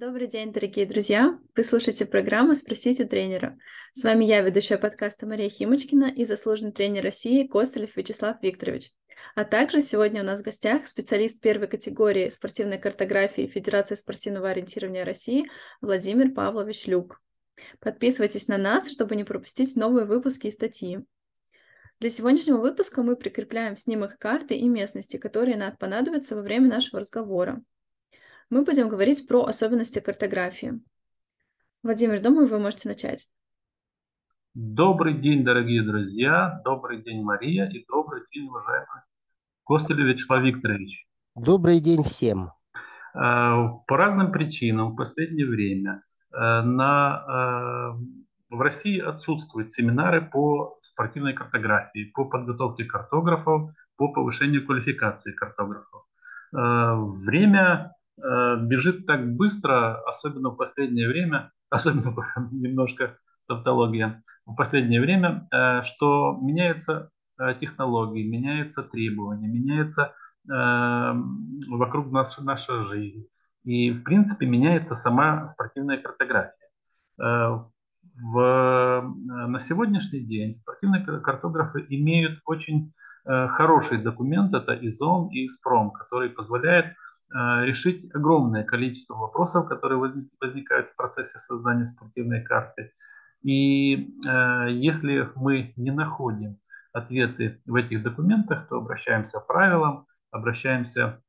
Добрый день, дорогие друзья! Вы слушаете программу «Спросить у тренера». С вами я, ведущая подкаста Мария Химочкина и заслуженный тренер России Костылев Вячеслав Викторович. А также сегодня у нас в гостях специалист первой категории спортивной картографии Федерации спортивного ориентирования России Владимир Павлович Люк. Подписывайтесь на нас, чтобы не пропустить новые выпуски и статьи. Для сегодняшнего выпуска мы прикрепляем снимок карты и местности, которые нам понадобятся во время нашего разговора мы будем говорить про особенности картографии. Владимир, думаю, вы можете начать. Добрый день, дорогие друзья, добрый день, Мария, и добрый день, уважаемый Костылев Вячеслав Викторович. Добрый день всем. Э, по разным причинам в последнее время э, на, э, в России отсутствуют семинары по спортивной картографии, по подготовке картографов, по повышению квалификации картографов. Время бежит так быстро, особенно в последнее время, особенно немножко тавтология, в последнее время, э, что меняются э, технологии, меняются требования, меняется вокруг нас наша жизнь. И, в принципе, меняется сама спортивная картография. В, на сегодняшний день спортивные картографы имеют очень хороший документ, это ИЗОН и ИСПРОМ, который позволяет Э, решить огромное количество вопросов, которые возникают в процессе создания спортивной карты. И э, если мы не находим ответы в этих документах, то обращаемся к правилам, обращаемся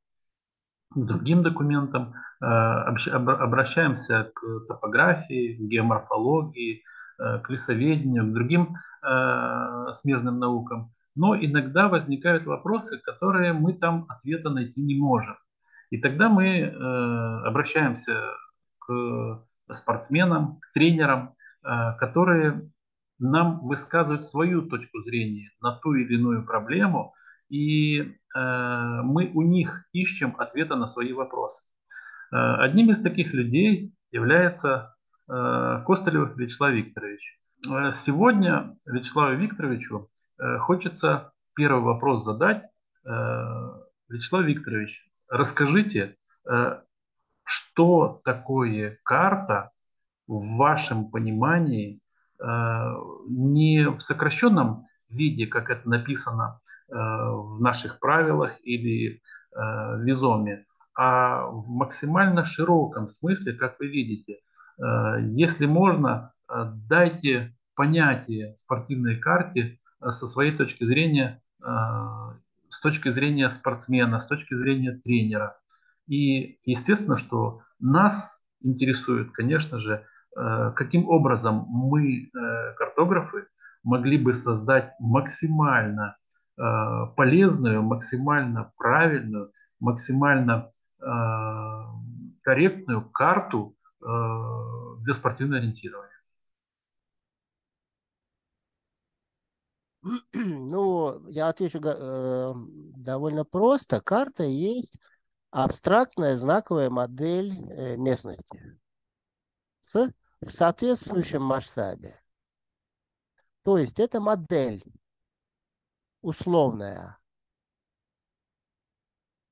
к другим документам, э, обращаемся к топографии, к геоморфологии, к лесоведению, к другим смежным наукам. Но иногда возникают вопросы, которые мы там ответа найти не можем. И тогда мы э, обращаемся к спортсменам, к тренерам, э, которые нам высказывают свою точку зрения на ту или иную проблему, и э, мы у них ищем ответа на свои вопросы. Одним из таких людей является Костылев Вячеслав Викторович. Сегодня Вячеславу Викторовичу хочется первый вопрос задать. Вячеслав Викторович, расскажите, э, что такое карта в вашем понимании, э, не в сокращенном виде, как это написано э, в наших правилах или в Визоме, а в максимально широком смысле, как вы видите. Если можно, дайте понятие спортивной карте со своей точки зрения с точки зрения спортсмена, с точки зрения тренера. И естественно, что нас интересует, конечно же, э, каким образом мы, э, картографы, могли бы создать максимально э, полезную, максимально правильную, максимально корректную карту для спортивного ориентирования. Ну, я отвечу э, довольно просто. Карта есть абстрактная знаковая модель э, местности с в соответствующем масштабе. То есть это модель условная.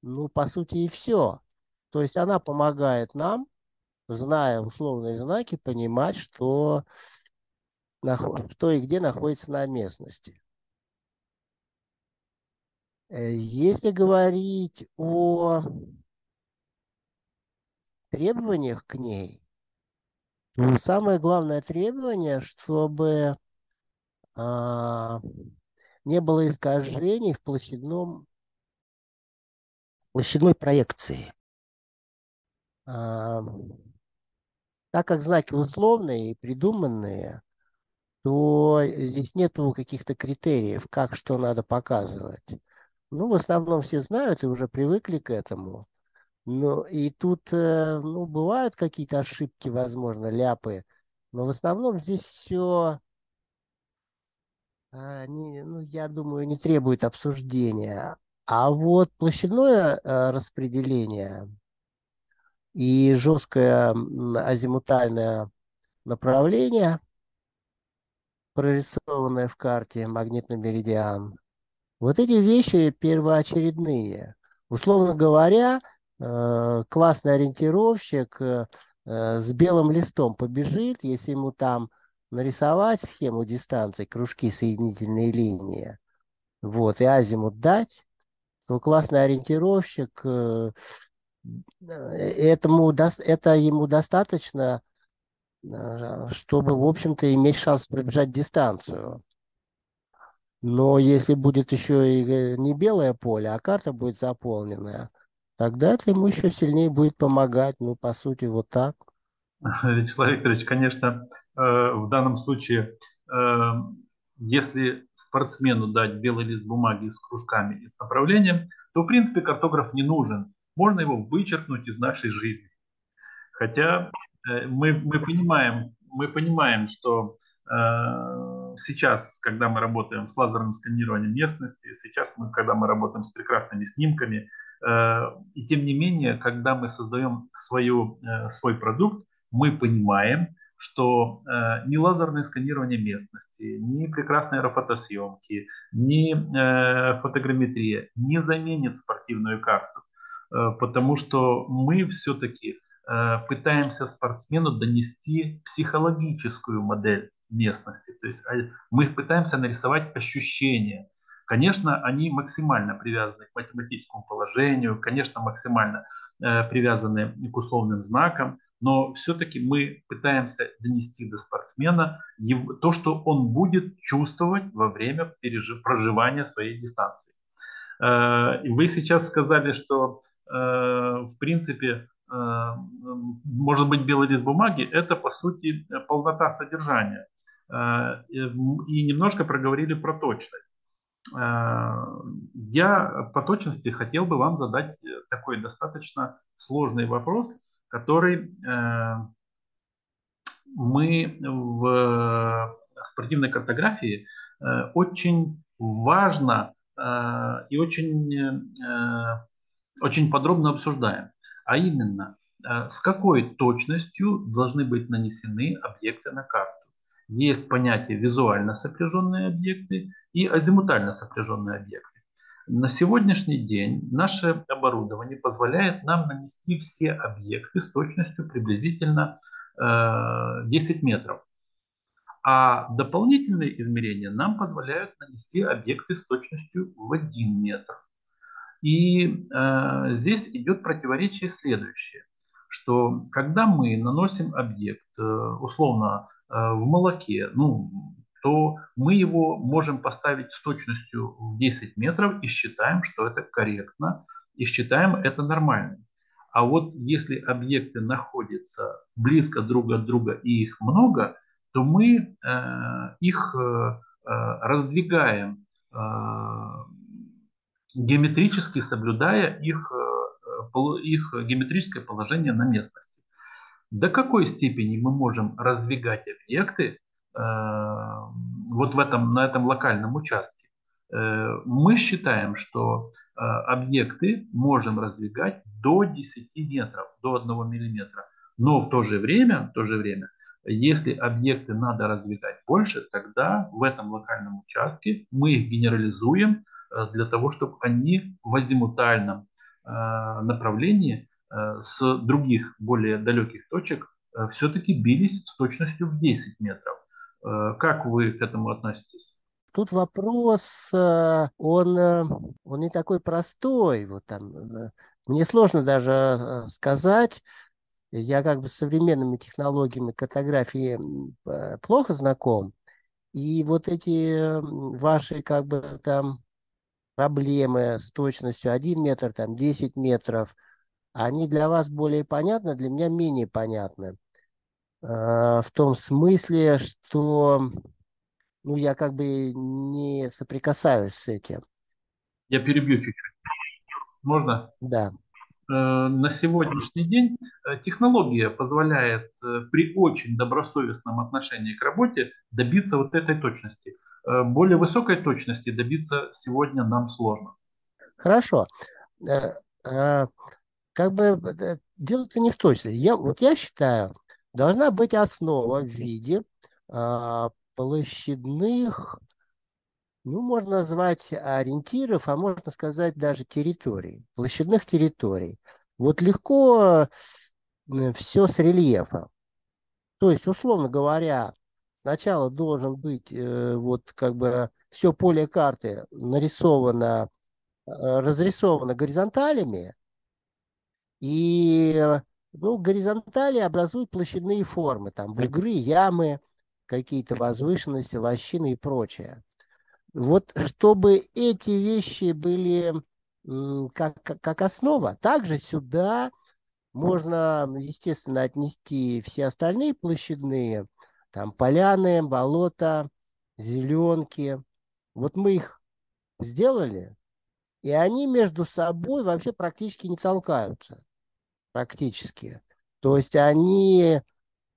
Ну, по сути, и все. То есть она помогает нам, зная условные знаки, понимать, что что и где находится на местности. Э, если говорить о требованиях к ней, то самое главное требование, чтобы а, не было искажений в площадном площадной проекции. А, так как знаки условные и придуманные, то здесь нету каких-то критериев, как что надо показывать. Ну, в основном все знают и уже привыкли к этому. Но и тут, э, ну, бывают какие-то ошибки, возможно, ляпы, но в основном здесь все, а, ну, я думаю, не требует обсуждения. А вот площадное э, распределение и жесткое азимутальное направление – прорисованная в карте магнитный меридиан. Вот эти вещи первоочередные. Условно говоря, э, классный ориентировщик э, э, с белым листом побежит, если ему там нарисовать схему дистанции, кружки, соединительные линии, вот, и азимут дать, то классный ориентировщик, этому, это ему достаточно, чтобы, в общем-то, иметь шанс пробежать дистанцию. Но если будет еще и не белое поле, а карта будет заполненная, тогда это ему еще сильнее будет помогать. Ну, по сути, вот так. Вячеслав Викторович, конечно, э, в данном случае, э, если спортсмену дать белый лист бумаги с кружками и с направлением, то, в принципе, картограф не нужен. Можно его вычеркнуть из нашей жизни. Хотя э, мы, мы, понимаем, мы понимаем, что сейчас, когда мы работаем с лазерным сканированием местности, сейчас, мы, когда мы работаем с прекрасными снимками, и тем не менее, когда мы создаем свою, свой продукт, мы понимаем, что э, ни лазерное сканирование местности, ни прекрасные аэрофотосъемки, ни э, фотограмметрия не заменит спортивную карту, э, потому что мы все-таки э, пытаемся спортсмену донести психологическую модель местности, то есть э, мы пытаемся нарисовать ощущения. Конечно, они максимально привязаны к математическому положению, конечно, максимально э, привязаны к условным знакам, но все-таки мы пытаемся донести до спортсмена то, что он будет чувствовать во время проживания своей дистанции. Э, вы сейчас сказали, что э, в принципе э, может быть белый лист бумаги – это по сути полнота содержания. И немножко проговорили про точность. Я по точности хотел бы вам задать такой достаточно сложный вопрос – который э, мы в спортивной картографии э, очень важно э, и очень, очень подробно обсуждаем. А именно, с какой точностью должны быть нанесены объекты на карту. Есть понятие визуально сопряженные объекты и азимутально сопряженные объекты. На сегодняшний день наше оборудование позволяет нам нанести все объекты с точностью приблизительно 10 э, метров. А дополнительные измерения нам позволяют нанести объекты с точностью в 1 метр. И э, здесь идет противоречие следующее, что когда мы наносим объект э, условно э, в молоке, ну, то мы его можем поставить с точностью в 10 метров и считаем, что это корректно, и считаем это нормально. А вот если объекты находятся близко друг от друга и их много, то мы э, их э, э раздвигаем э, геометрически, соблюдая их, э, их геометрическое положение на местности. До какой степени мы можем раздвигать объекты, Э, вот в этом, на этом локальном участке, э, мы считаем, что объекты можем раздвигать до 10 метров, до 1 миллиметра. Но в то же время, в то же время, если объекты надо раздвигать больше, тогда в этом локальном участке мы их генерализуем для того, чтобы они в азимутальном направлении с других более далеких точек все-таки бились с точностью в 10 метров. Э, как вы к этому относитесь? Тут вопрос, э, он, э, он не такой простой. Вот там, мне сложно даже сказать. Я как бы с современными технологиями картографии плохо знаком. И вот эти ваши как бы там проблемы с точностью 1 метр, там 10 метров, они для вас более понятны, для меня менее понятны. Э, в том смысле, что ну, я как бы не соприкасаюсь с этим. Я перебью чуть-чуть. Можно? Да. Э, на сегодняшний день э, технология позволяет при очень добросовестном отношении к работе добиться вот этой точности. Более высокой точности добиться сегодня нам сложно. Хорошо. Как бы дело-то не в точности. Я, вот я считаю, должна быть основа в виде а, площадных, ну, можно назвать ориентиров, а можно сказать даже территорий, площадных территорий. Вот легко все с рельефом. То есть, условно говоря, сначала должен быть э, вот как бы все поле карты нарисовано, э, разрисовано горизонталями, и ну, горизонтали образуют площадные формы, там бугры, ямы, какие-то возвышенности, лощины и прочее. Вот чтобы эти вещи были как, как, как основа, также сюда можно, естественно, отнести все остальные площадные, там поляны, болота, зеленки. Вот мы их сделали, и они между собой вообще практически не толкаются. Практически. То есть они,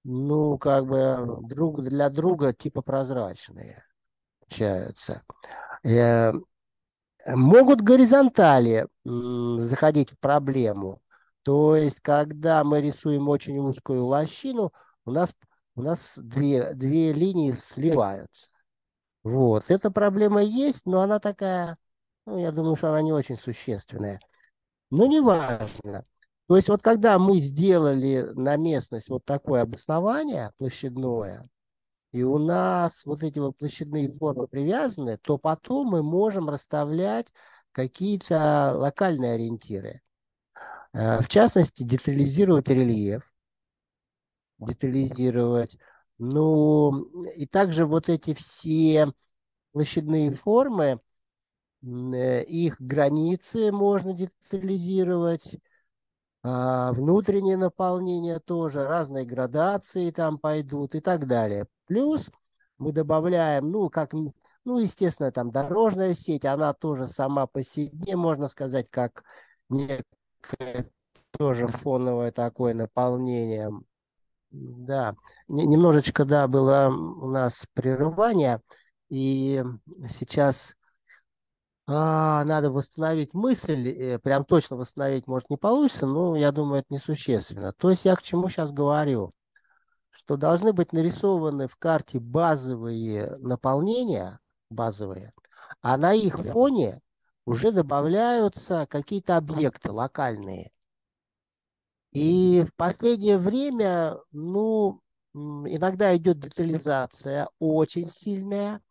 ну, как бы друг для друга типа прозрачные получаются. Э, могут горизонтали заходить в проблему. То есть, когда мы рисуем очень узкую лощину, у нас, у нас две, две линии сливаются. Вот. Эта проблема есть, но она такая, ну, я думаю, что она не очень существенная. Но не важно. То есть вот когда мы сделали на местность вот такое обоснование площадное, и у нас вот эти вот площадные формы привязаны, то потом мы можем расставлять какие-то локальные ориентиры. Э, в частности, детализировать рельеф, детализировать. Ну, и также вот эти все площадные формы, э, их границы можно детализировать, а, внутреннее наполнение тоже, разные градации там пойдут и так далее. Плюс мы добавляем, ну, как, ну, естественно, там дорожная сеть, она тоже сама по себе, можно сказать, как некое тоже фоновое такое наполнение. Да, немножечко, да, было у нас прерывание, и сейчас а, надо восстановить мысль, э, прям точно восстановить, может, не получится, но я думаю, это несущественно. То есть я к чему сейчас говорю? Что должны быть нарисованы в карте базовые наполнения, базовые, а на их фоне уже добавляются какие-то объекты локальные. И в последнее время, ну, иногда идет детализация очень сильная,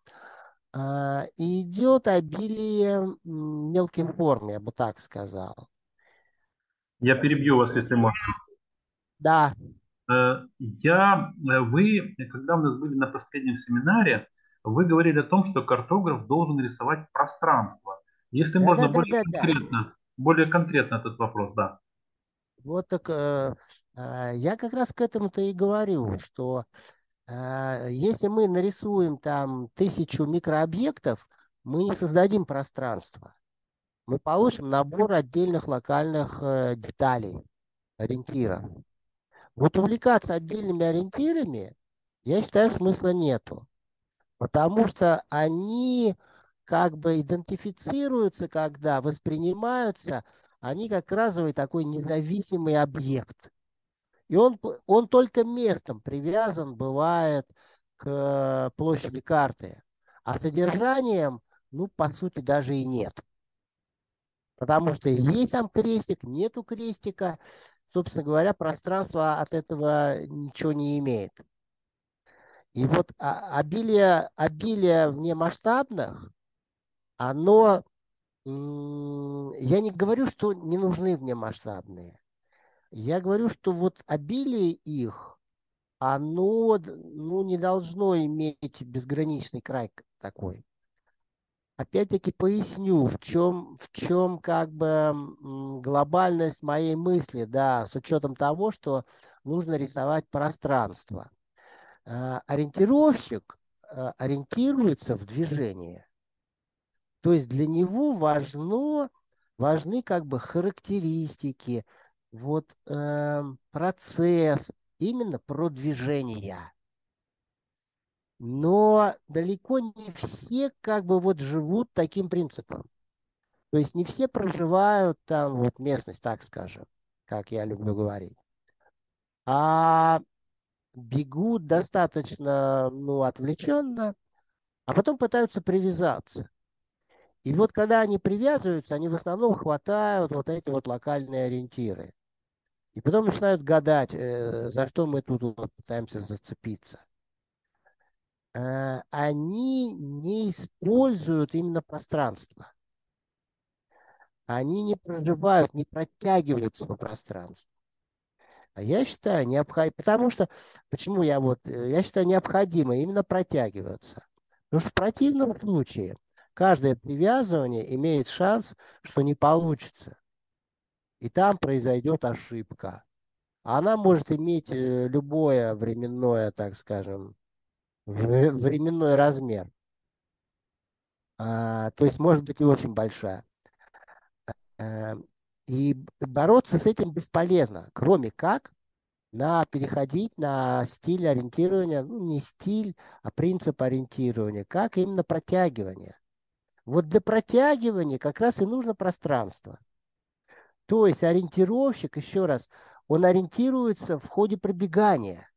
а, идет обилие мелких форм, я бы так сказал. Я перебью вас, если можно. Да. Э, я, э, вы, когда у нас были на последнем семинаре, вы говорили о том, что картограф должен рисовать пространство. Если да, можно да, более да, конкретно, да. более конкретно этот вопрос, да. Вот так э, э, я как раз к этому-то и говорю, что а, если мы нарисуем там тысячу микрообъектов, мы не создадим пространство. Мы получим набор отдельных локальных э, деталей, ориентиров. Вот увлекаться отдельными ориентирами, я считаю, смысла нету. Потому что они как бы идентифицируются, когда воспринимаются, они как разовый такой независимый объект. И он, он только местом привязан бывает к площади карты. А содержанием, ну, по сути, даже и нет. Потому что есть там крестик, нету крестика. Собственно говоря, пространство от этого ничего не имеет. И вот обилие, обилие внемасштабных, оно, я не говорю, что не нужны внемасштабные. Я говорю, что вот обилие их, оно ну, не должно иметь безграничный край такой. Опять-таки поясню, в чем, в чем как бы глобальность моей мысли, да, с учетом того, что нужно рисовать пространство. А, ориентировщик а, ориентируется в движении. То есть для него важно, важны как бы характеристики, вот э, процесс именно продвижения. Но далеко не все как бы вот живут таким принципом. То есть не все проживают там вот местность, так скажем, как я люблю говорить. А бегут достаточно, ну, отвлеченно, а потом пытаются привязаться. И вот когда они привязываются, они в основном хватают вот эти вот локальные ориентиры. И потом начинают гадать, э, за что мы тут вот пытаемся зацепиться. Э, они не используют именно пространство. Они не проживают, не протягиваются по пространству. А я считаю, необходимо, потому что, почему я вот, э, я считаю, необходимо именно протягиваться. Потому что в противном случае каждое привязывание имеет шанс, что не получится. И там произойдет ошибка. Она может иметь э, любое временное, так скажем, временной размер. А, то есть может быть и очень большая. А, и бороться с этим бесполезно, кроме как на переходить на стиль ориентирования, ну не стиль, а принцип ориентирования, как именно протягивание. Вот для протягивания как раз и нужно пространство. То есть ориентировщик, еще раз, он ориентируется в ходе пробегания.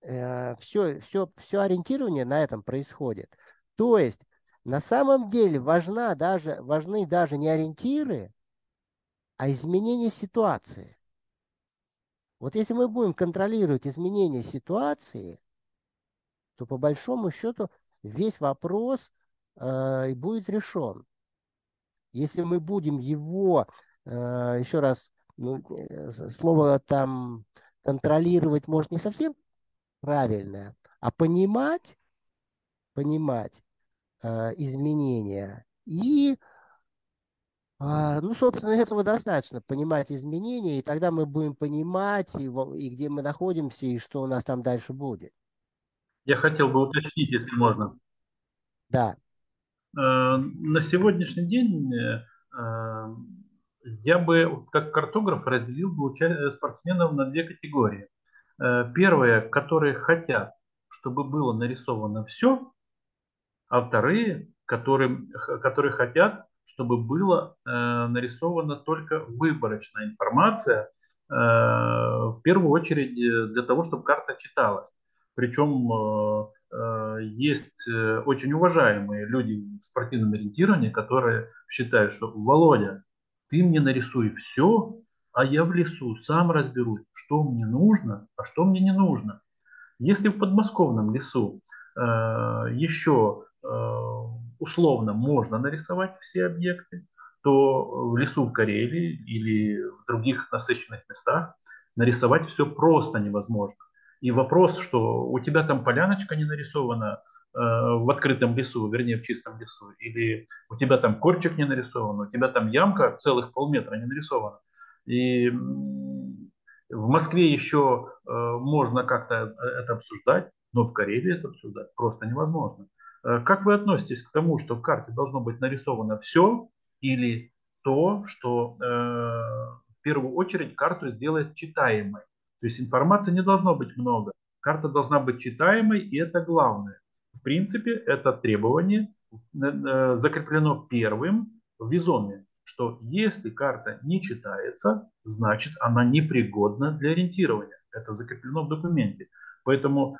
Все, все, все ориентирование на этом происходит. То есть на самом деле важна даже, важны даже не ориентиры, а изменение ситуации. Вот если мы будем контролировать изменение ситуации, то по большому счету весь вопрос э, будет решен. Если мы будем его, э, еще раз, ну, э, слово там контролировать, может, не совсем правильное, а понимать, понимать э, изменения и а, ну, собственно, этого достаточно, понимать изменения, и тогда мы будем понимать, и, и где мы находимся, и что у нас там дальше будет. Я хотел бы уточнить, если можно. Да. Э, на сегодняшний день э, я бы, как картограф, разделил бы спортсменов на две категории. Э, первые, которые хотят, чтобы было нарисовано все, а вторые, которые, которые хотят, чтобы была э, нарисована только выборочная информация, э, в первую очередь для того, чтобы карта читалась. Причем э, э, есть э, очень уважаемые люди в спортивном ориентировании, которые считают, что Володя, ты мне нарисуй все, а я в лесу сам разберусь, что мне нужно, а что мне не нужно. Если в подмосковном лесу э, еще Э, условно можно нарисовать все объекты, то в лесу в Карелии или в других насыщенных местах нарисовать все просто невозможно. И вопрос, что у тебя там поляночка не нарисована э, в открытом лесу, вернее в чистом лесу, или у тебя там корчик не нарисован, у тебя там ямка целых полметра не нарисована. И в Москве еще э, можно как-то это обсуждать, но в Карелии это обсуждать просто невозможно. Э, как вы относитесь к тому, что в карте должно быть нарисовано все или то, что э, в первую очередь карту сделает читаемой? То есть информации не должно быть много. Карта должна быть читаемой, и это главное. В принципе, это требование э, закреплено первым в визоме, что если карта не читается, значит она непригодна для ориентирования. Это закреплено в документе. Поэтому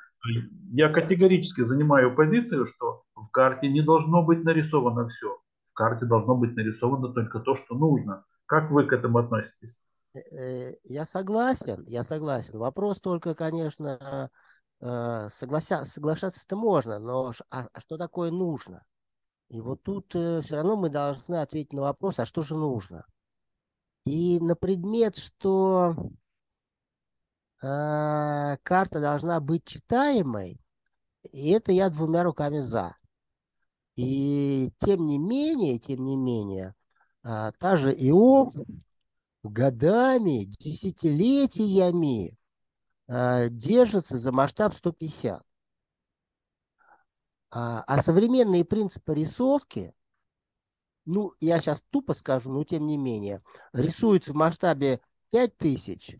я категорически занимаю позицию, что в карте не должно быть нарисовано все. В карте должно быть нарисовано только то, что нужно. Как вы к этому относитесь? Э, э, я согласен, я согласен. Вопрос только, конечно, э, соглася, соглашаться-то можно, но а, а что такое нужно? И вот тут все равно мы должны ответить на вопрос, а что же нужно? И на предмет, что э, карта должна быть читаемой, и это я двумя руками за. И тем не менее, тем не менее, э, та же ИО годами, десятилетиями э, держится за масштаб 150. А, а современные принципы рисовки, ну, я сейчас тупо скажу, но тем не менее, рисуются в масштабе 5000,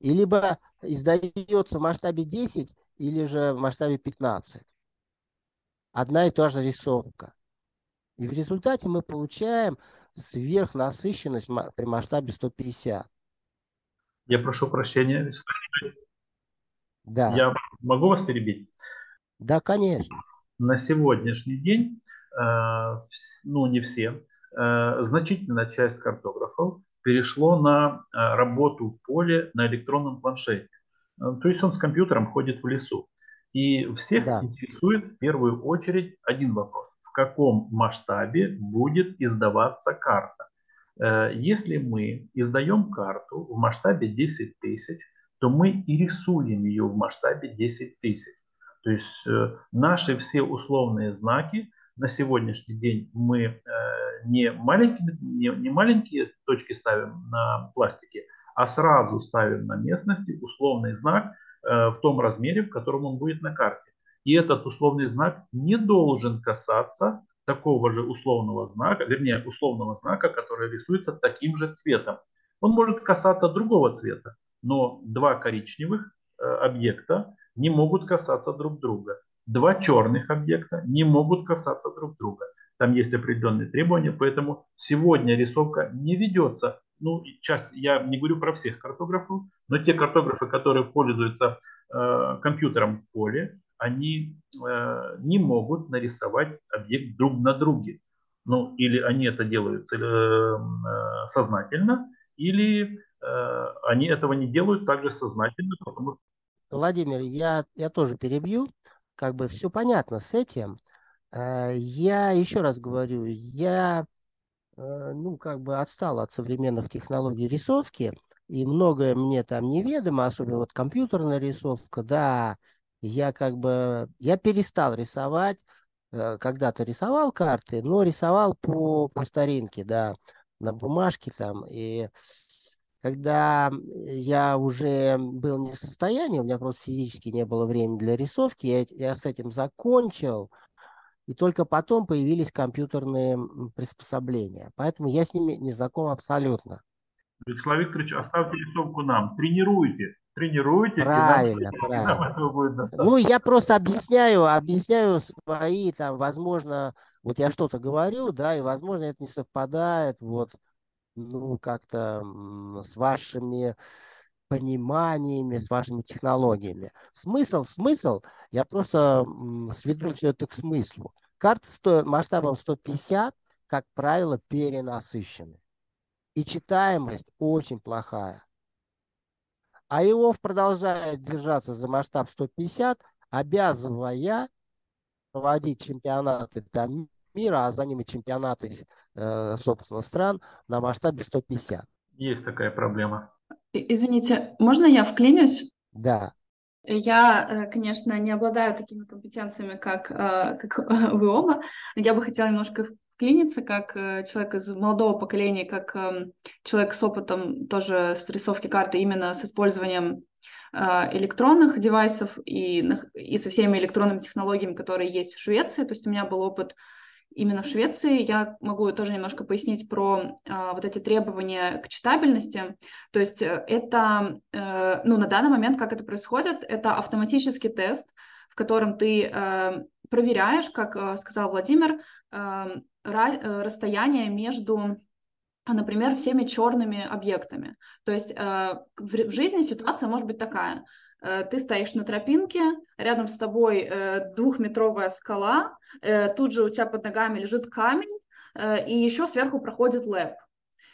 и либо издается в масштабе 10, или же в масштабе 15. Одна и та же рисовка. И в результате мы получаем сверхнасыщенность при масштабе 150. Я прошу прощения. Да. Я могу вас перебить? Да, конечно. На сегодняшний день, э, ну не все, э, значительная часть картографов перешло на работу в поле на электронном планшете. То есть он с компьютером ходит в лесу. И всех да. интересует в первую очередь один вопрос. Каком масштабе будет издаваться карта? Если мы издаем карту в масштабе 10 тысяч, то мы и рисуем ее в масштабе 10 тысяч. То есть э, наши все условные знаки на сегодняшний день мы э, не, маленькие, не, не маленькие точки ставим на пластике, а сразу ставим на местности условный знак э, в том размере, в котором он будет на карте. И этот условный знак не должен касаться такого же условного знака, вернее, условного знака, который рисуется таким же цветом. Он может касаться другого цвета но два коричневых э, объекта не могут касаться друг друга. Два черных объекта не могут касаться друг друга. Там есть определенные требования, поэтому сегодня рисовка не ведется. Ну, часть, я не говорю про всех картографов, но те картографы, которые пользуются э, компьютером в поле, они э, не могут нарисовать объект друг на друге. Ну, или они это делают э, э, сознательно, или Э, они этого не делают также сознательно, потому Владимир, я, я тоже перебью. Как бы все понятно с этим. Э, я еще раз говорю, я э, ну, как бы отстал от современных технологий рисовки, и многое мне там неведомо, особенно вот компьютерная рисовка, да, я как бы, я перестал рисовать, когда-то рисовал карты, но рисовал по, по старинке, да, на бумажке там, и когда я уже был не в состоянии, у меня просто физически не было времени для рисовки, я, я с этим закончил, и только потом появились компьютерные приспособления. Поэтому я с ними не знаком абсолютно. Вячеслав Викторович, оставьте рисовку нам, тренируйте, тренируйте, правильно, и нам, правильно. И нам этого будет достаточно. Ну, я просто объясняю, объясняю свои, там, возможно, вот я что-то говорю, да, и, возможно, это не совпадает, вот, ну, как-то с вашими пониманиями, с вашими технологиями. Смысл, смысл, я просто сведу все это к смыслу. Карты сто, масштабом 150, как правило, перенасыщены. И читаемость очень плохая. А его продолжает держаться за масштаб 150, обязывая проводить чемпионаты там мира, а за ними чемпионаты, э, собственно, стран на масштабе 150. Есть такая проблема. Извините, можно я вклинюсь? Да. Я, э, конечно, не обладаю такими компетенциями, как, э, как вы оба. Я бы хотела немножко вклиниться, как человек из молодого поколения, как эм, человек с опытом тоже с рисовки карты именно с использованием электронных девайсов и, и со всеми электронными технологиями, которые есть в Швеции. То есть у меня был опыт именно в Швеции. Я могу тоже немножко пояснить про э, вот эти требования к читабельности. То есть э, это, э, ну, на данный момент, как это происходит, это автоматический тест, в котором ты э, проверяешь, как э, сказал Владимир, э, э расстояние между например, всеми черными объектами. То есть э, в, жизни ситуация может быть такая. Э, ты стоишь на тропинке, рядом с тобой э, двухметровая скала, э, тут же у тебя под ногами лежит камень, и еще сверху проходит лэп.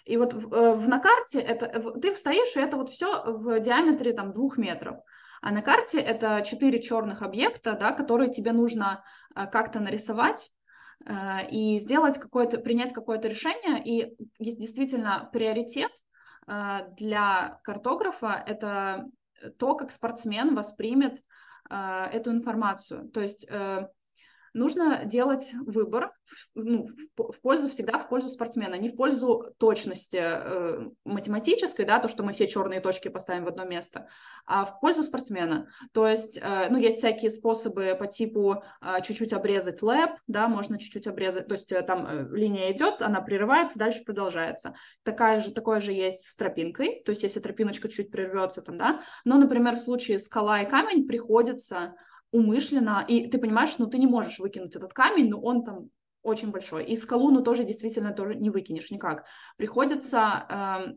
И вот в, на карте это, ты стоишь, и это вот все в диаметре там двух метров. А на карте это четыре черных объекта, да, которые тебе нужно как-то нарисовать и сделать какое-то, принять какое-то решение. И есть действительно приоритет для картографа это то, как спортсмен воспримет э, эту информацию. То есть э, нужно делать выбор ну, в, пользу всегда в пользу спортсмена, не в пользу точности э, математической, да, то, что мы все черные точки поставим в одно место, а в пользу спортсмена. То есть, э, ну, есть всякие способы по типу э, чуть-чуть обрезать лэп, да, можно чуть-чуть обрезать, то есть э, там э, линия идет, она прерывается, дальше продолжается. Такая же, такое же есть с тропинкой, то есть если тропиночка чуть прервется там, да, но, например, в случае скала и камень приходится умышленно, и ты понимаешь, ну ты не можешь выкинуть этот камень, но он там очень большой. И скалу, ну тоже действительно тоже не выкинешь никак. Приходится э,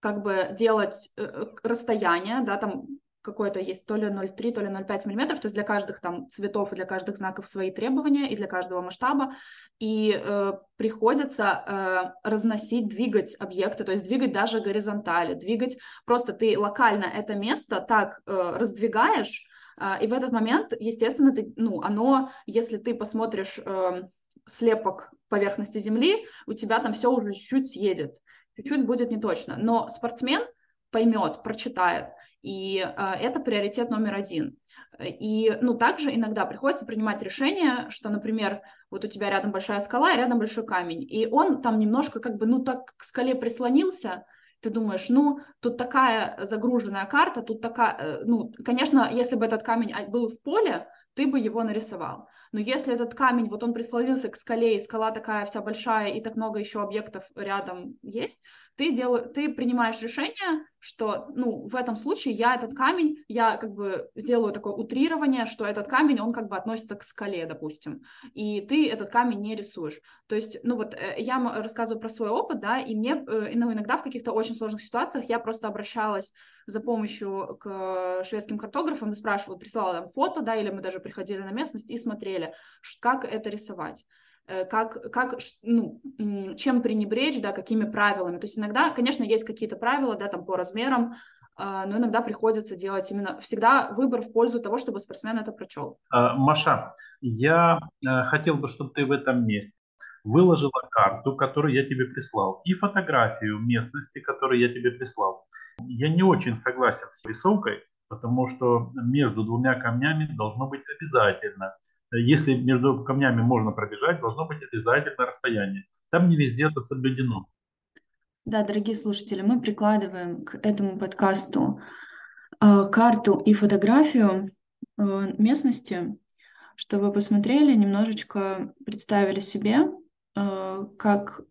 как бы делать э, расстояние, да, там какой-то есть то ли 0,3, то ли 0,5 миллиметров, то есть для каждых там цветов и для каждых знаков свои требования и для каждого масштаба, и э, приходится э, разносить, двигать объекты, то есть двигать даже горизонтали, двигать, просто ты локально это место так э, раздвигаешь, э, и в этот момент, естественно, ты, ну, оно, если ты посмотришь э, слепок поверхности Земли, у тебя там все уже чуть-чуть съедет, чуть-чуть будет не точно, но спортсмен поймет, прочитает, и э, это приоритет номер один. И, ну, также иногда приходится принимать решение, что, например, вот у тебя рядом большая скала и рядом большой камень, и он там немножко как бы, ну, так к скале прислонился, ты думаешь, ну, тут такая загруженная карта, тут такая, э, ну, конечно, если бы этот камень был в поле, ты бы его нарисовал. Но если этот камень, вот он прислонился к скале, и скала такая вся большая, и так много еще объектов рядом есть, ты, дел... ты принимаешь решение, что, ну, в этом случае я этот камень, я как бы сделаю такое утрирование, что этот камень, он как бы относится к скале, допустим, и ты этот камень не рисуешь. То есть, ну вот, э, я рассказываю про свой опыт, да, и мне, э, ну, иногда в каких-то очень сложных ситуациях я просто обращалась за помощью к шведским картографам и спрашивала, присылала там фото, да, или мы даже приходили на местность и смотрели, как это рисовать. Э, как, как, ну, чем пренебречь, да, какими правилами. То есть иногда, конечно, есть какие-то правила, да, там по размерам, а, но иногда приходится делать именно всегда выбор в пользу того, чтобы спортсмен это прочел. А, Маша, я э, хотел бы, чтобы ты в этом месте выложила карту, которую я тебе прислал, и фотографию местности, которую я тебе прислал. Я не очень согласен с рисовкой, потому что между двумя камнями должно быть обязательно если между камнями можно пробежать, должно быть обязательно расстояние. Там не везде это соблюдено. Да, дорогие слушатели, мы прикладываем к этому подкасту э, карту и фотографию э, местности, чтобы посмотрели, немножечко представили себе, э, как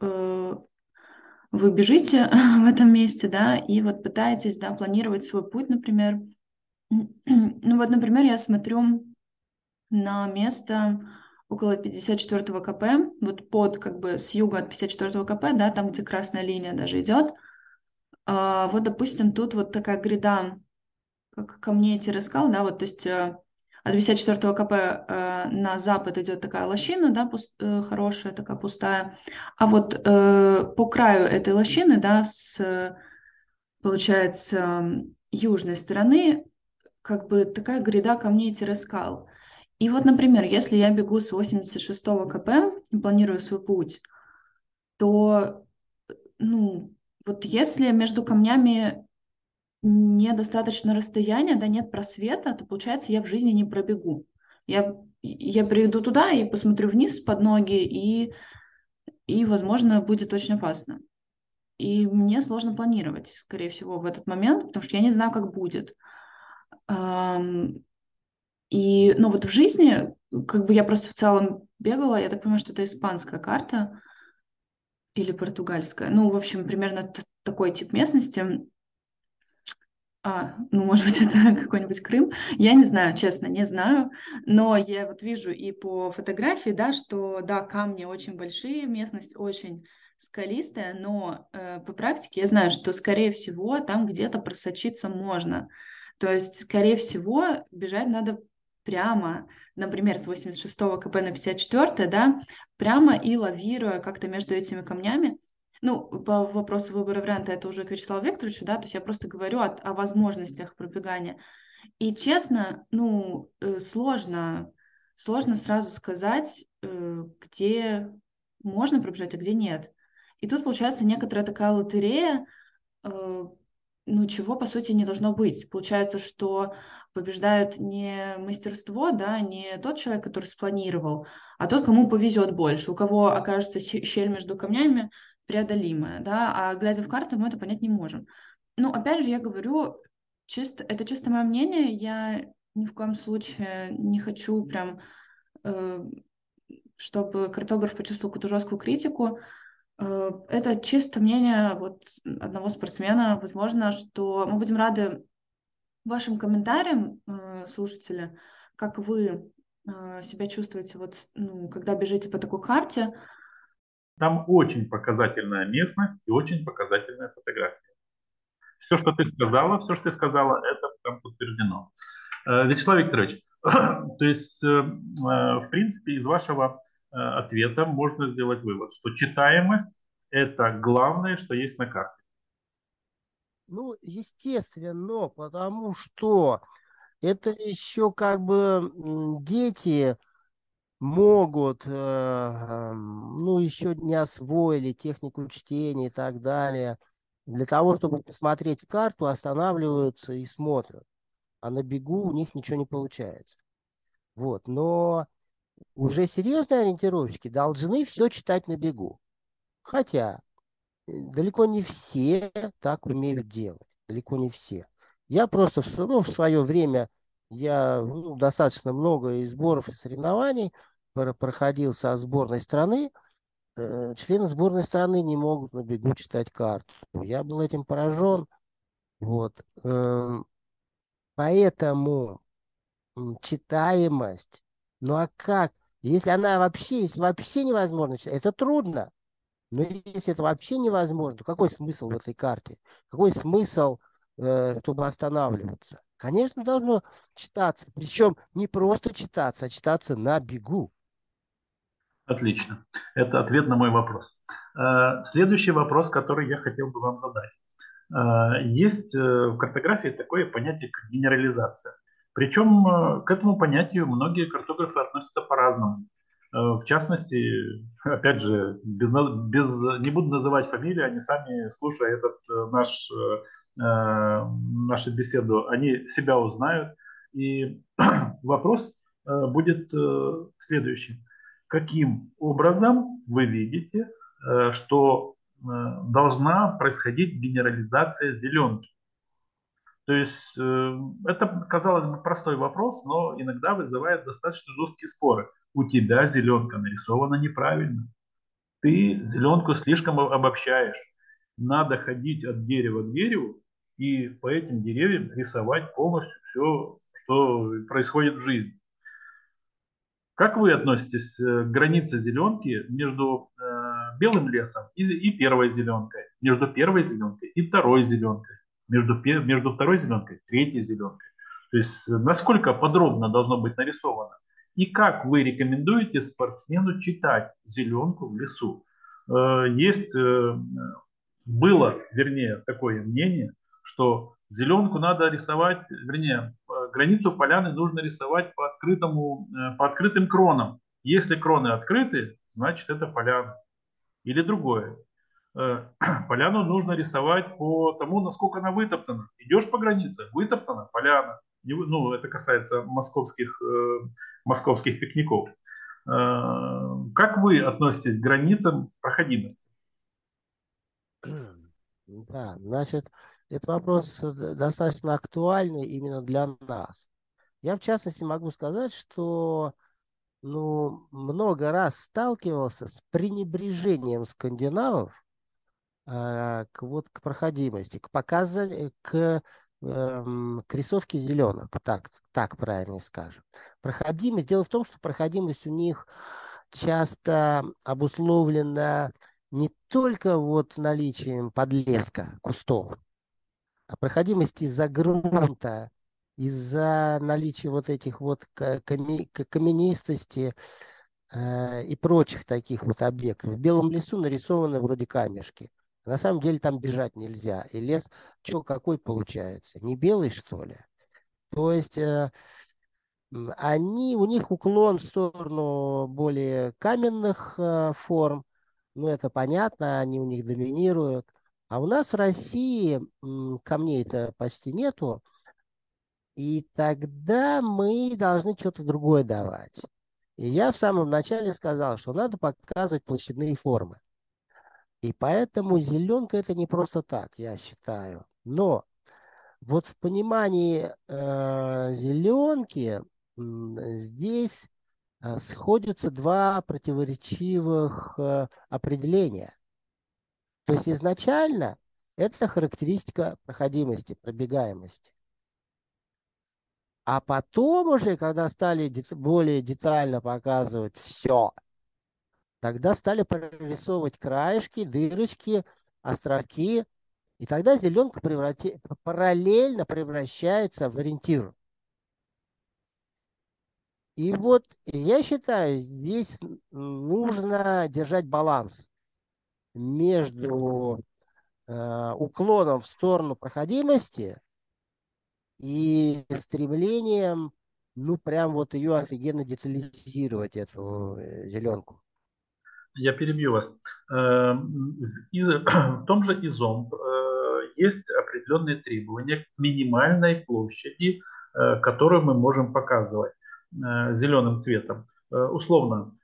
вы бежите в этом месте, да, и вот пытаетесь, да, планировать свой путь, например. Ну вот, например, я смотрю на место около 54 КП, вот под, как бы, с юга от 54 КП, да, там, где красная линия даже идет. А, вот, допустим, тут вот такая гряда, как камней-скал, да, вот, то есть э, от 54 КП э, на запад идет такая лощина, да, пуст, э, хорошая, такая пустая, а вот э, по краю этой лощины, да, с, получается, южной стороны, как бы такая гряда камней-скал. И вот, например, если я бегу с 86 КП и планирую свой путь, то, ну, вот если между камнями недостаточно расстояния, да, нет просвета, то, получается, я в жизни не пробегу. Я, я приду туда и посмотрю вниз под ноги, и, и, возможно, будет очень опасно. И мне сложно планировать, скорее всего, в этот момент, потому что я не знаю, как будет. И, ну, вот в жизни, как бы я просто в целом бегала, я так понимаю, что это испанская карта или португальская. Ну, в общем, примерно такой тип местности. А, ну, может быть, это какой-нибудь Крым. Я не знаю, честно, не знаю. Но я вот вижу и по фотографии, да, что, да, камни очень большие, местность очень скалистая, но э, по практике я знаю, что, скорее всего, там где-то просочиться можно. То есть, скорее всего, бежать надо прямо, например, с 86 КП на 54, да, прямо и лавируя как-то между этими камнями. Ну, по вопросу выбора варианта это уже к Вячеславу Викторовичу, да, то есть я просто говорю о, о возможностях пробегания. И честно, ну, э, сложно, сложно сразу сказать, э, где можно пробежать, а где нет. И тут получается некоторая такая лотерея, э, ну, чего, по сути, не должно быть. Получается, что побеждает не мастерство, да, не тот человек, который спланировал, а тот, кому повезет больше, у кого окажется щель между камнями преодолимая, да, а глядя в карту, мы это понять не можем. Ну, опять же, я говорю, чисто, это чисто мое мнение, я ни в коем случае не хочу прям, э, чтобы картограф почувствовал какую-то жесткую критику, э, это чисто мнение вот одного спортсмена. Возможно, что мы будем рады вашим комментариям, э, слушатели, как вы э, себя чувствуете, вот, ну, когда бежите по такой карте. Там очень показательная местность и очень показательная фотография. Все, что ты сказала, все, что ты сказала, это там подтверждено. Вячеслав Викторович, то есть, в принципе, из вашего ответа можно сделать вывод, что читаемость – это главное, что есть на карте. Ну, естественно, потому что это еще как бы дети могут, э, ну, еще не освоили технику чтения и так далее. Для того, чтобы посмотреть карту, останавливаются и смотрят. А на бегу у них ничего не получается. Вот, но уже серьезные ориентировщики должны все читать на бегу. Хотя далеко не все так умеют делать. Далеко не все. Я просто в, ну, в свое время, я ну, достаточно много и сборов, и соревнований проходил со сборной страны. Э, члены сборной страны не могут на бегу читать карту. Я был этим поражен. Вот. Эм, поэтому читаемость, ну а как? Если она вообще, если вообще невозможно читать, это трудно. Но если это вообще невозможно, то какой смысл в этой карте? Какой смысл, э, чтобы останавливаться? Конечно, должно читаться. Причем не просто читаться, а читаться на бегу. Отлично. Это ответ на мой вопрос. Э, следующий вопрос, который я хотел бы вам задать. Э, есть э, в картографии такое понятие, как генерализация. Причем к этому понятию многие картографы относятся по-разному. В частности, опять же, без, без, не буду называть фамилии, они сами, слушая этот наш, нашу беседу, они себя узнают. И вопрос будет следующим каким образом вы видите, э, что э, должна происходить генерализация зеленки. То есть э, это, казалось бы, простой вопрос, но иногда вызывает достаточно жесткие споры. У тебя зеленка нарисована неправильно. Ты зеленку слишком обобщаешь. Надо ходить от дерева к дереву и по этим деревьям рисовать полностью все, что происходит в жизни. Как вы относитесь э, к границе зеленки между э, белым лесом и, и первой зеленкой, между первой зеленкой и второй зеленкой, между, между второй зеленкой и третьей зеленкой? То есть э, насколько подробно должно быть нарисовано? И как вы рекомендуете спортсмену читать зеленку в лесу? Э, есть, э, было, вернее, такое мнение, что зеленку надо рисовать, вернее, границу поляны нужно рисовать по, открытому, э, по открытым кронам. Если кроны открыты, значит это поляна. Или другое. Э, поляну нужно рисовать по тому, насколько она вытоптана. Идешь по границе, вытоптана поляна. Ну, это касается московских, э, московских пикников. Как вы относитесь к границам проходимости? Да, значит, этот вопрос э, достаточно актуальный именно для нас. Я, в частности, могу сказать, что ну, много раз сталкивался с пренебрежением скандинавов э, к, вот, к проходимости, к показанию, к э, рисовке зеленок, так, так правильно скажем. Проходимость, дело в том, что проходимость у них часто обусловлена не только вот наличием подлеска, кустов, а проходимость из-за грунта, из-за наличия вот этих вот каменистости э, и прочих таких вот объектов. В белом лесу нарисованы вроде камешки. На самом деле там бежать нельзя. И лес, что какой получается? Не белый, что ли? То есть э, они, у них уклон в сторону более каменных э, форм. Ну, это понятно, они у них доминируют. А у нас в России камней-то почти нету, и тогда мы должны что-то другое давать. И я в самом начале сказал, что надо показывать площадные формы. И поэтому зеленка это не просто так, я считаю. Но вот в понимании э, зеленки э, здесь э, сходятся два противоречивых э, определения. То есть изначально это характеристика проходимости, пробегаемости. А потом уже, когда стали более детально показывать все, тогда стали прорисовывать краешки, дырочки, островки. И тогда зеленка преврати... параллельно превращается в ориентир. И вот я считаю, здесь нужно держать баланс между э, уклоном в сторону проходимости и стремлением, ну, прям вот ее офигенно детализировать, эту э, зеленку. Я перебью вас. Э, в том же ИЗОМ э, есть определенные требования к минимальной площади, которую мы можем показывать зеленым цветом. Условно,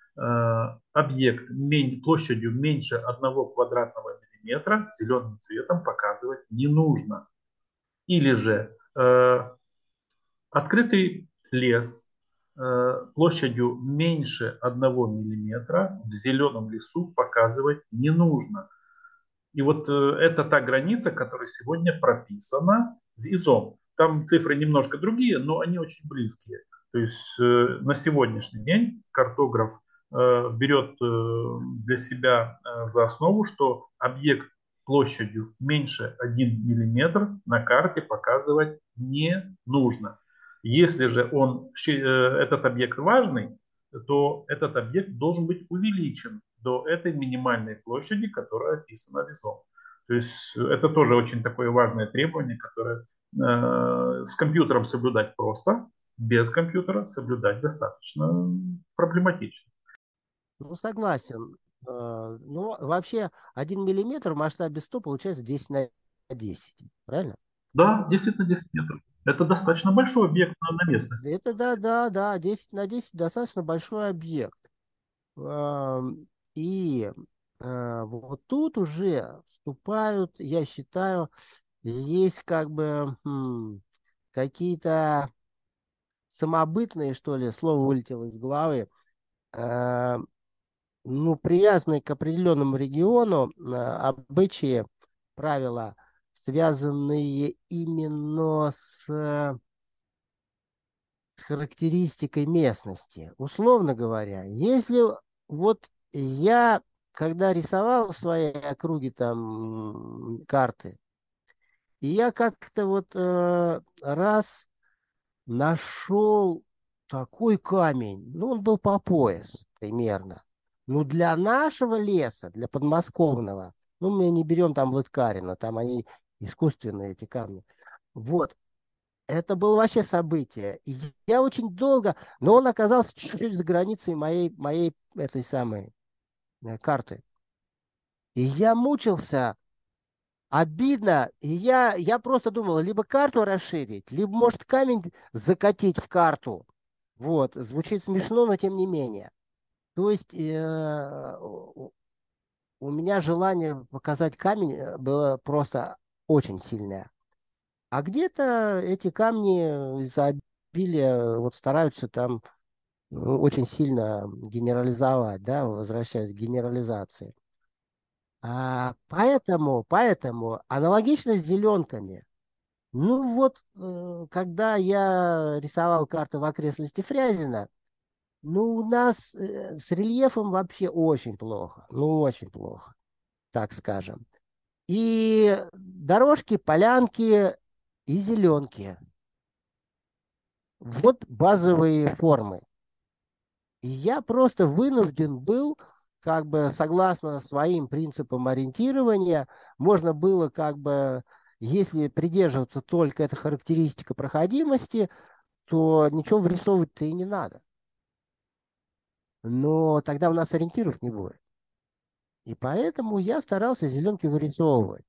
объект площадью меньше 1 квадратного миллиметра зеленым цветом показывать не нужно. Или же открытый лес э, площадью меньше 1 миллиметра в зеленом лесу показывать не нужно. И вот э, это та граница, которая сегодня прописана в ИЗОМ. Там цифры немножко другие, но они очень близкие. То есть э, на сегодняшний день картограф берет для себя за основу, что объект площадью меньше 1 миллиметр на карте показывать не нужно. Если же он, э, этот объект важный, то этот объект должен быть увеличен до этой минимальной площади, которая описана весом. То есть это тоже очень такое важное требование, которое э, с компьютером соблюдать просто, без компьютера соблюдать достаточно проблематично. Ну, согласен. Э, ну, вообще, 1 миллиметр в масштабе 100 получается 10 на 10, правильно? Да, 10 на 10 метров. Это достаточно большой объект на, на местности. Это да, да, да, 10 на 10 достаточно большой объект. И э, вот тут уже вступают, я считаю, есть как бы хм, какие-то самобытные, что ли, слово вылетело из головы, э, ну, привязанные к определенному региону э, обычаи, правила – связанные именно с, с характеристикой местности. Условно говоря, если вот я, когда рисовал в своей округе там карты, и я как-то вот э, раз нашел такой камень, ну, он был по пояс примерно. Ну, для нашего леса, для подмосковного, ну, мы не берем там Лыткарина, там они искусственные эти камни. Вот. Это было вообще событие. И я очень долго, но он оказался чуть-чуть за границей моей, моей этой самой э, карты. И я мучился, обидно, и я, я просто думал, либо карту расширить, либо, может, камень закатить в карту. Вот, звучит смешно, но тем не менее. То есть э, у меня желание показать камень э, было просто очень сильная. А где-то эти камни из-за обилия вот стараются там ну, очень сильно генерализовать, да, возвращаясь к генерализации. А, поэтому, поэтому аналогично с зеленками. Ну вот, э, когда я рисовал карты в окрестности Фрязина, ну у нас э, с рельефом вообще очень плохо, ну очень плохо, так скажем. И дорожки, полянки и зеленки. Вот базовые формы. И я просто вынужден был, как бы согласно своим принципам ориентирования, можно было как бы, если придерживаться только этой характеристика проходимости, то ничего вырисовывать-то и не надо. Но тогда у нас ориентиров не будет. И поэтому я старался зеленки вырисовывать.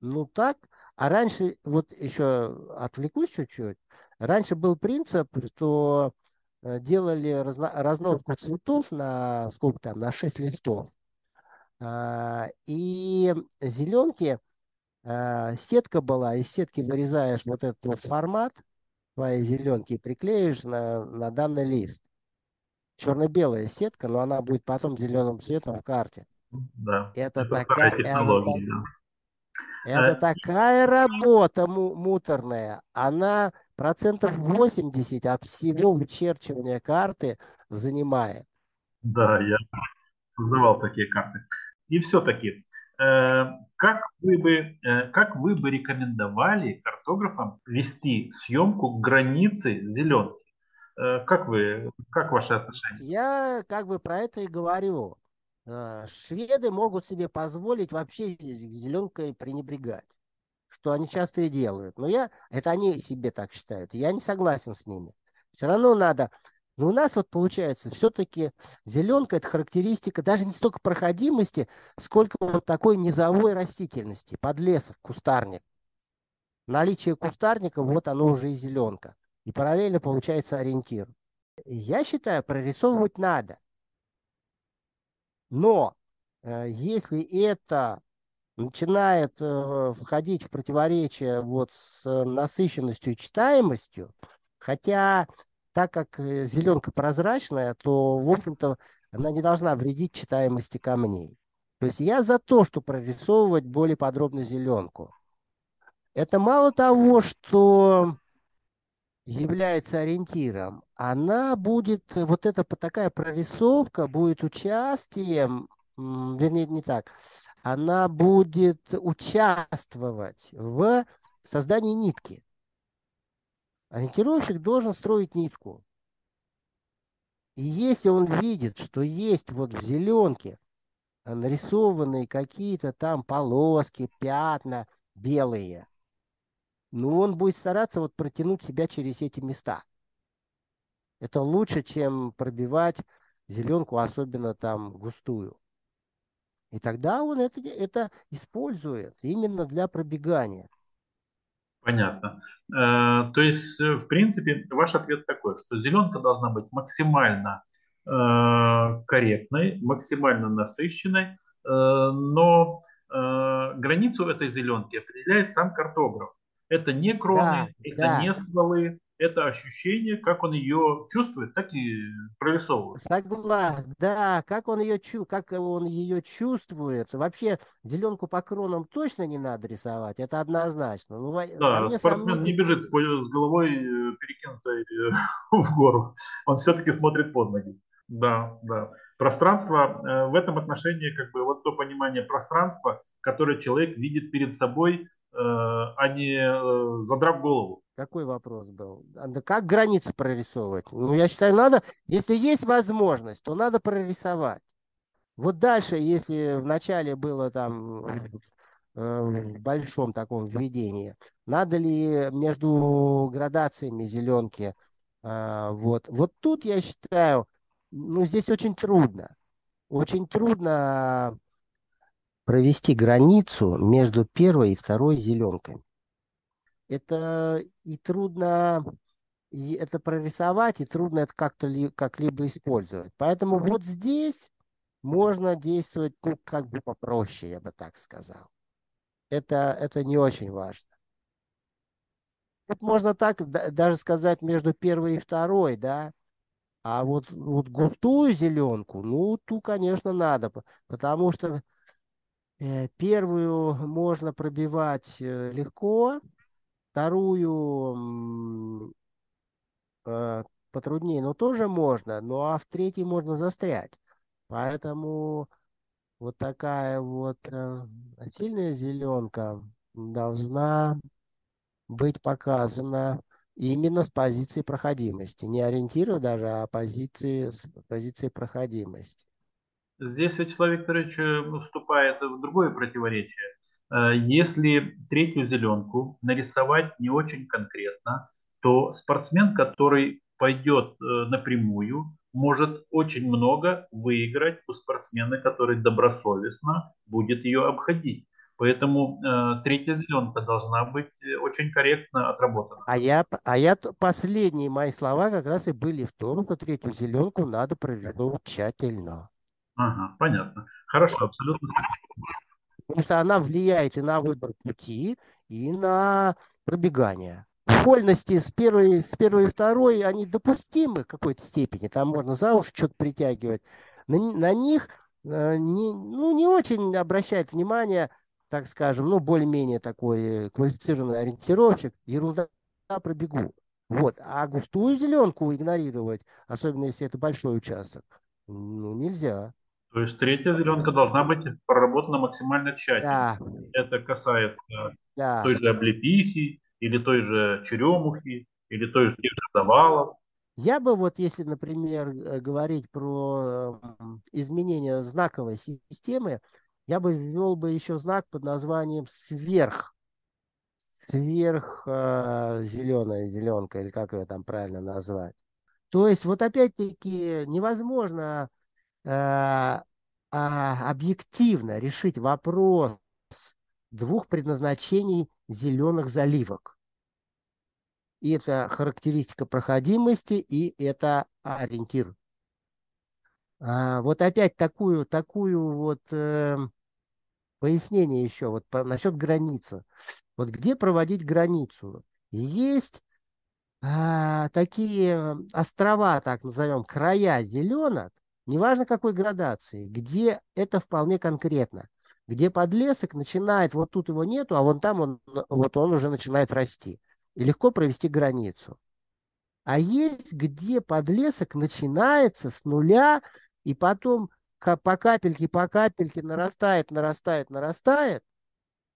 Ну так, а раньше, вот еще отвлекусь чуть-чуть, раньше был принцип, что э, делали разно, разноску цветов на сколько там, на 6 листов. А, и зеленки, а, сетка была, из сетки вырезаешь вот этот вот формат твоей зеленки и приклеишь на, на данный лист черно-белая сетка, но она будет потом зеленым цветом в карте. Да. Это, это такая, технология, это, да. это а... такая работа му муторная. Она процентов 80 от всего вычерчивания карты занимает. Да, я создавал такие карты. И все-таки как вы бы, как вы бы рекомендовали картографам вести съемку границы зеленки? Как вы, как ваши отношения? Я как бы про это и говорю. Шведы могут себе позволить вообще зеленкой пренебрегать что они часто и делают. Но я, это они себе так считают. Я не согласен с ними. Все равно надо. Но у нас вот получается, все-таки зеленка это характеристика даже не столько проходимости, сколько вот такой низовой растительности, подлесок, кустарник. Наличие кустарника, вот оно уже и зеленка. И параллельно получается ориентир. Я считаю, прорисовывать надо. Но э, если это начинает э, входить в противоречие вот с насыщенностью и читаемостью, хотя так как э, зеленка прозрачная, то, в общем-то, она не должна вредить читаемости камней. То есть я за то, что прорисовывать более подробно зеленку. Это мало того, что является ориентиром, она будет, вот эта такая прорисовка будет участием, вернее, не так, она будет участвовать в создании нитки. Ориентировщик должен строить нитку. И если он видит, что есть вот в зеленке нарисованные какие-то там полоски, пятна белые, ну, он будет стараться вот протянуть себя через эти места. Это лучше, чем пробивать зеленку, особенно там густую. И тогда он это, это использует именно для пробегания. Понятно. Э, то есть, э, в принципе, ваш ответ такой, что зеленка должна быть максимально э, корректной, максимально насыщенной, но границу этой зеленки определяет сам картограф. Это не кроны, да, это да. не стволы, это ощущение, как он ее чувствует, так и прорисовывает. Согласен, да, как он ее, чу как он ее чувствует. Вообще зеленку по кронам точно не надо рисовать, это однозначно. Ну, да, спортсмен сомнительно... не бежит с головой э, перекинутой э, в гору, он все-таки смотрит под ноги. Да, да. Пространство э, в этом отношении, как бы вот то понимание пространства, которое человек видит перед собой, а не задрав голову. Какой вопрос был? Да как границы прорисовывать? Ну, я считаю, надо, если есть возможность, то надо прорисовать. Вот дальше, если в начале было там э, в большом таком введении, надо ли между градациями зеленки, а, вот, вот тут я считаю, ну, здесь очень трудно. Очень трудно провести границу между первой и второй зеленкой это и трудно и это прорисовать, и трудно это как-то ли, как-либо использовать. Поэтому вот здесь можно действовать ну, как бы попроще, я бы так сказал. Это, это не очень важно. Тут можно так даже сказать между первой и второй, да. А вот, вот густую зеленку, ну, ту, конечно, надо, потому что первую можно пробивать э, легко, вторую э, потруднее, но тоже можно, ну а в третьей можно застрять. Поэтому вот такая вот э, сильная зеленка должна быть показана именно с позиции проходимости. Не ориентирую даже, а позиции, с позиции проходимости. Здесь Вячеслав Викторович э, вступает в другое противоречие. Э, если третью зеленку нарисовать не очень конкретно, то спортсмен, который пойдет э, напрямую, может очень много выиграть у спортсмена, который добросовестно будет ее обходить. Поэтому э, третья зеленка должна быть очень корректно отработана. А я, а я последние мои слова как раз и были в том, что третью зеленку надо прорисовывать тщательно. Ага, понятно. Хорошо, абсолютно потому что она влияет и на выбор пути, и на пробегание. Вольности с первой, с первой и второй, они допустимы в какой-то степени, там можно за уши что-то притягивать. На, на них э, не, ну, не очень обращает внимание, так скажем, ну, более-менее такой квалифицированный ориентировщик, ерунда пробегу. Вот. А густую зеленку игнорировать, особенно если это большой участок, ну, нельзя. То есть третья зеленка должна быть проработана максимально тщательно. Да, Это касается да. той же облепихи, или той же черемухи, или той же тех же завалов. Я бы вот, если, например, э, говорить про м, изменение знаковой системы, я бы ввел бы еще знак под названием сверх. Сверх э, зеленая зеленка, или как ее там правильно назвать. То есть вот опять-таки невозможно объективно решить вопрос двух предназначений зеленых заливок. И это характеристика проходимости, и это ориентир. А, вот опять такую, такую вот э, пояснение еще вот по, насчет границы. Вот где проводить границу? Есть а, такие острова, так назовем, края зеленок, неважно какой градации, где это вполне конкретно где подлесок начинает, вот тут его нету, а вон там он, вот он уже начинает расти. И легко провести границу. А есть, где подлесок начинается с нуля, и потом по капельке, по капельке нарастает, нарастает, нарастает,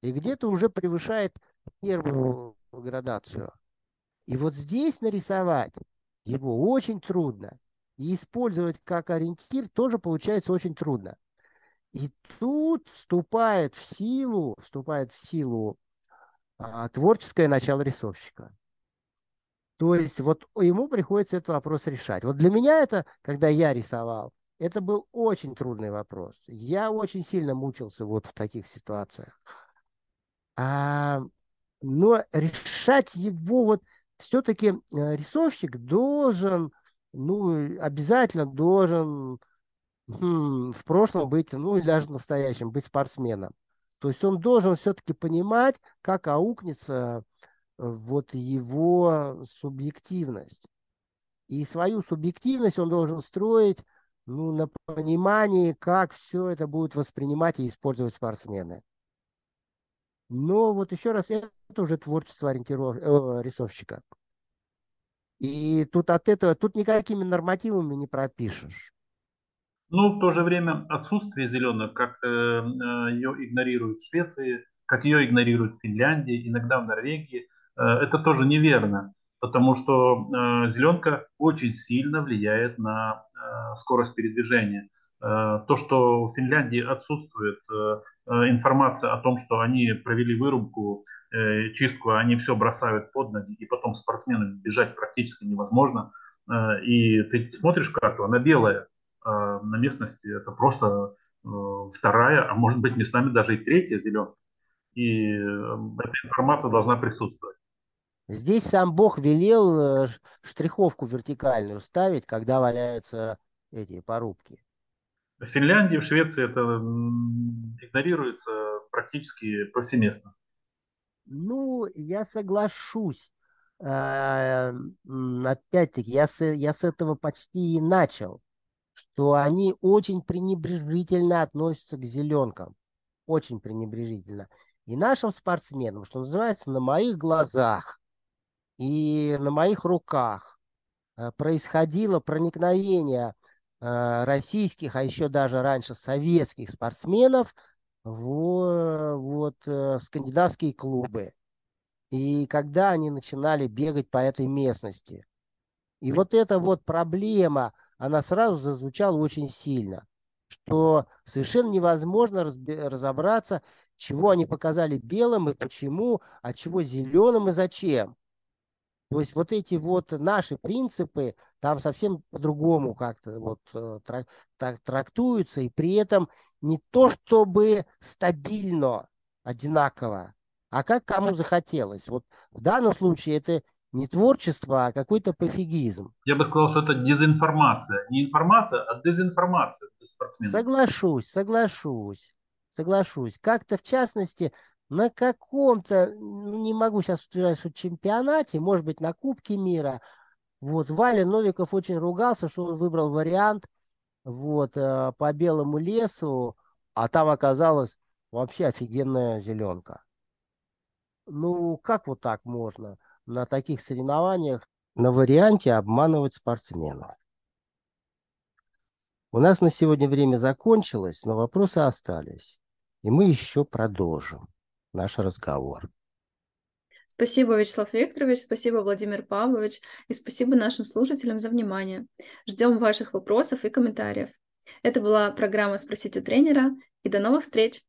и где-то уже превышает первую градацию. И вот здесь нарисовать его очень трудно. И использовать как ориентир тоже получается очень трудно. И тут вступает в силу, вступает в силу а, творческое начало рисовщика. То есть вот ему приходится этот вопрос решать. Вот для меня это, когда я рисовал, это был очень трудный вопрос. Я очень сильно мучился вот в таких ситуациях. А, но решать его вот все-таки э, рисовщик должен, ну, обязательно должен в прошлом быть, ну и даже в настоящем, быть спортсменом. То есть он должен все-таки понимать, как аукнется э, вот его субъективность. И свою субъективность он должен строить ну, на понимании, как все это будут воспринимать и использовать спортсмены. Но вот еще раз, это уже творчество ориентиров... э, рисовщика. И тут от этого, тут никакими нормативами не пропишешь. Но в то же время отсутствие зеленых, как э, э, ее игнорируют в Швеции, как ее игнорируют в Финляндии, иногда в Норвегии, э, это тоже неверно, потому что зеленка очень сильно влияет на скорость передвижения. То, что в Финляндии отсутствует информация о том, что они провели вырубку, чистку, а они все бросают под ноги, и потом спортсменам бежать практически невозможно. И ты смотришь карту, она белая, а, на местности это просто э, вторая, а может быть местами даже и третья зеленка. И э, эта информация должна присутствовать. Здесь сам Бог велел э, штриховку вертикальную ставить, когда валяются эти порубки. В Финляндии, в Швеции это игнорируется практически повсеместно. Ну, я соглашусь. Опять-таки, я с, я с этого почти и начал что они очень пренебрежительно относятся к зеленкам. Очень пренебрежительно. И нашим спортсменам, что называется, на моих глазах и на моих руках э, происходило проникновение э, российских, а еще даже раньше советских спортсменов в вот, э, скандинавские клубы. И когда они начинали бегать по этой местности. И вот эта вот проблема она сразу зазвучала очень сильно, что совершенно невозможно разобраться, чего они показали белым и почему, а чего зеленым и зачем. То есть вот эти вот наши принципы там совсем по-другому как-то вот э, трактуются, и при этом не то чтобы стабильно, одинаково, а как кому захотелось. Вот в данном случае это не творчество, а какой-то пофигизм. Я бы сказал, что это дезинформация. Не информация, а дезинформация для спортсменов. Соглашусь, соглашусь, соглашусь. Как-то в частности на каком-то, ну, не могу сейчас утверждать, что чемпионате, может быть, на Кубке мира, вот, Валя Новиков очень ругался, что он выбрал вариант вот, э, по белому лесу, а там оказалась вообще офигенная зеленка. Ну, как вот так можно? на таких соревнованиях на варианте обманывать спортсмена. У нас на сегодня время закончилось, но вопросы остались. И мы еще продолжим наш разговор. Спасибо, Вячеслав Викторович, спасибо, Владимир Павлович, и спасибо нашим слушателям за внимание. Ждем ваших вопросов и комментариев. Это была программа «Спросить у тренера», и до новых встреч!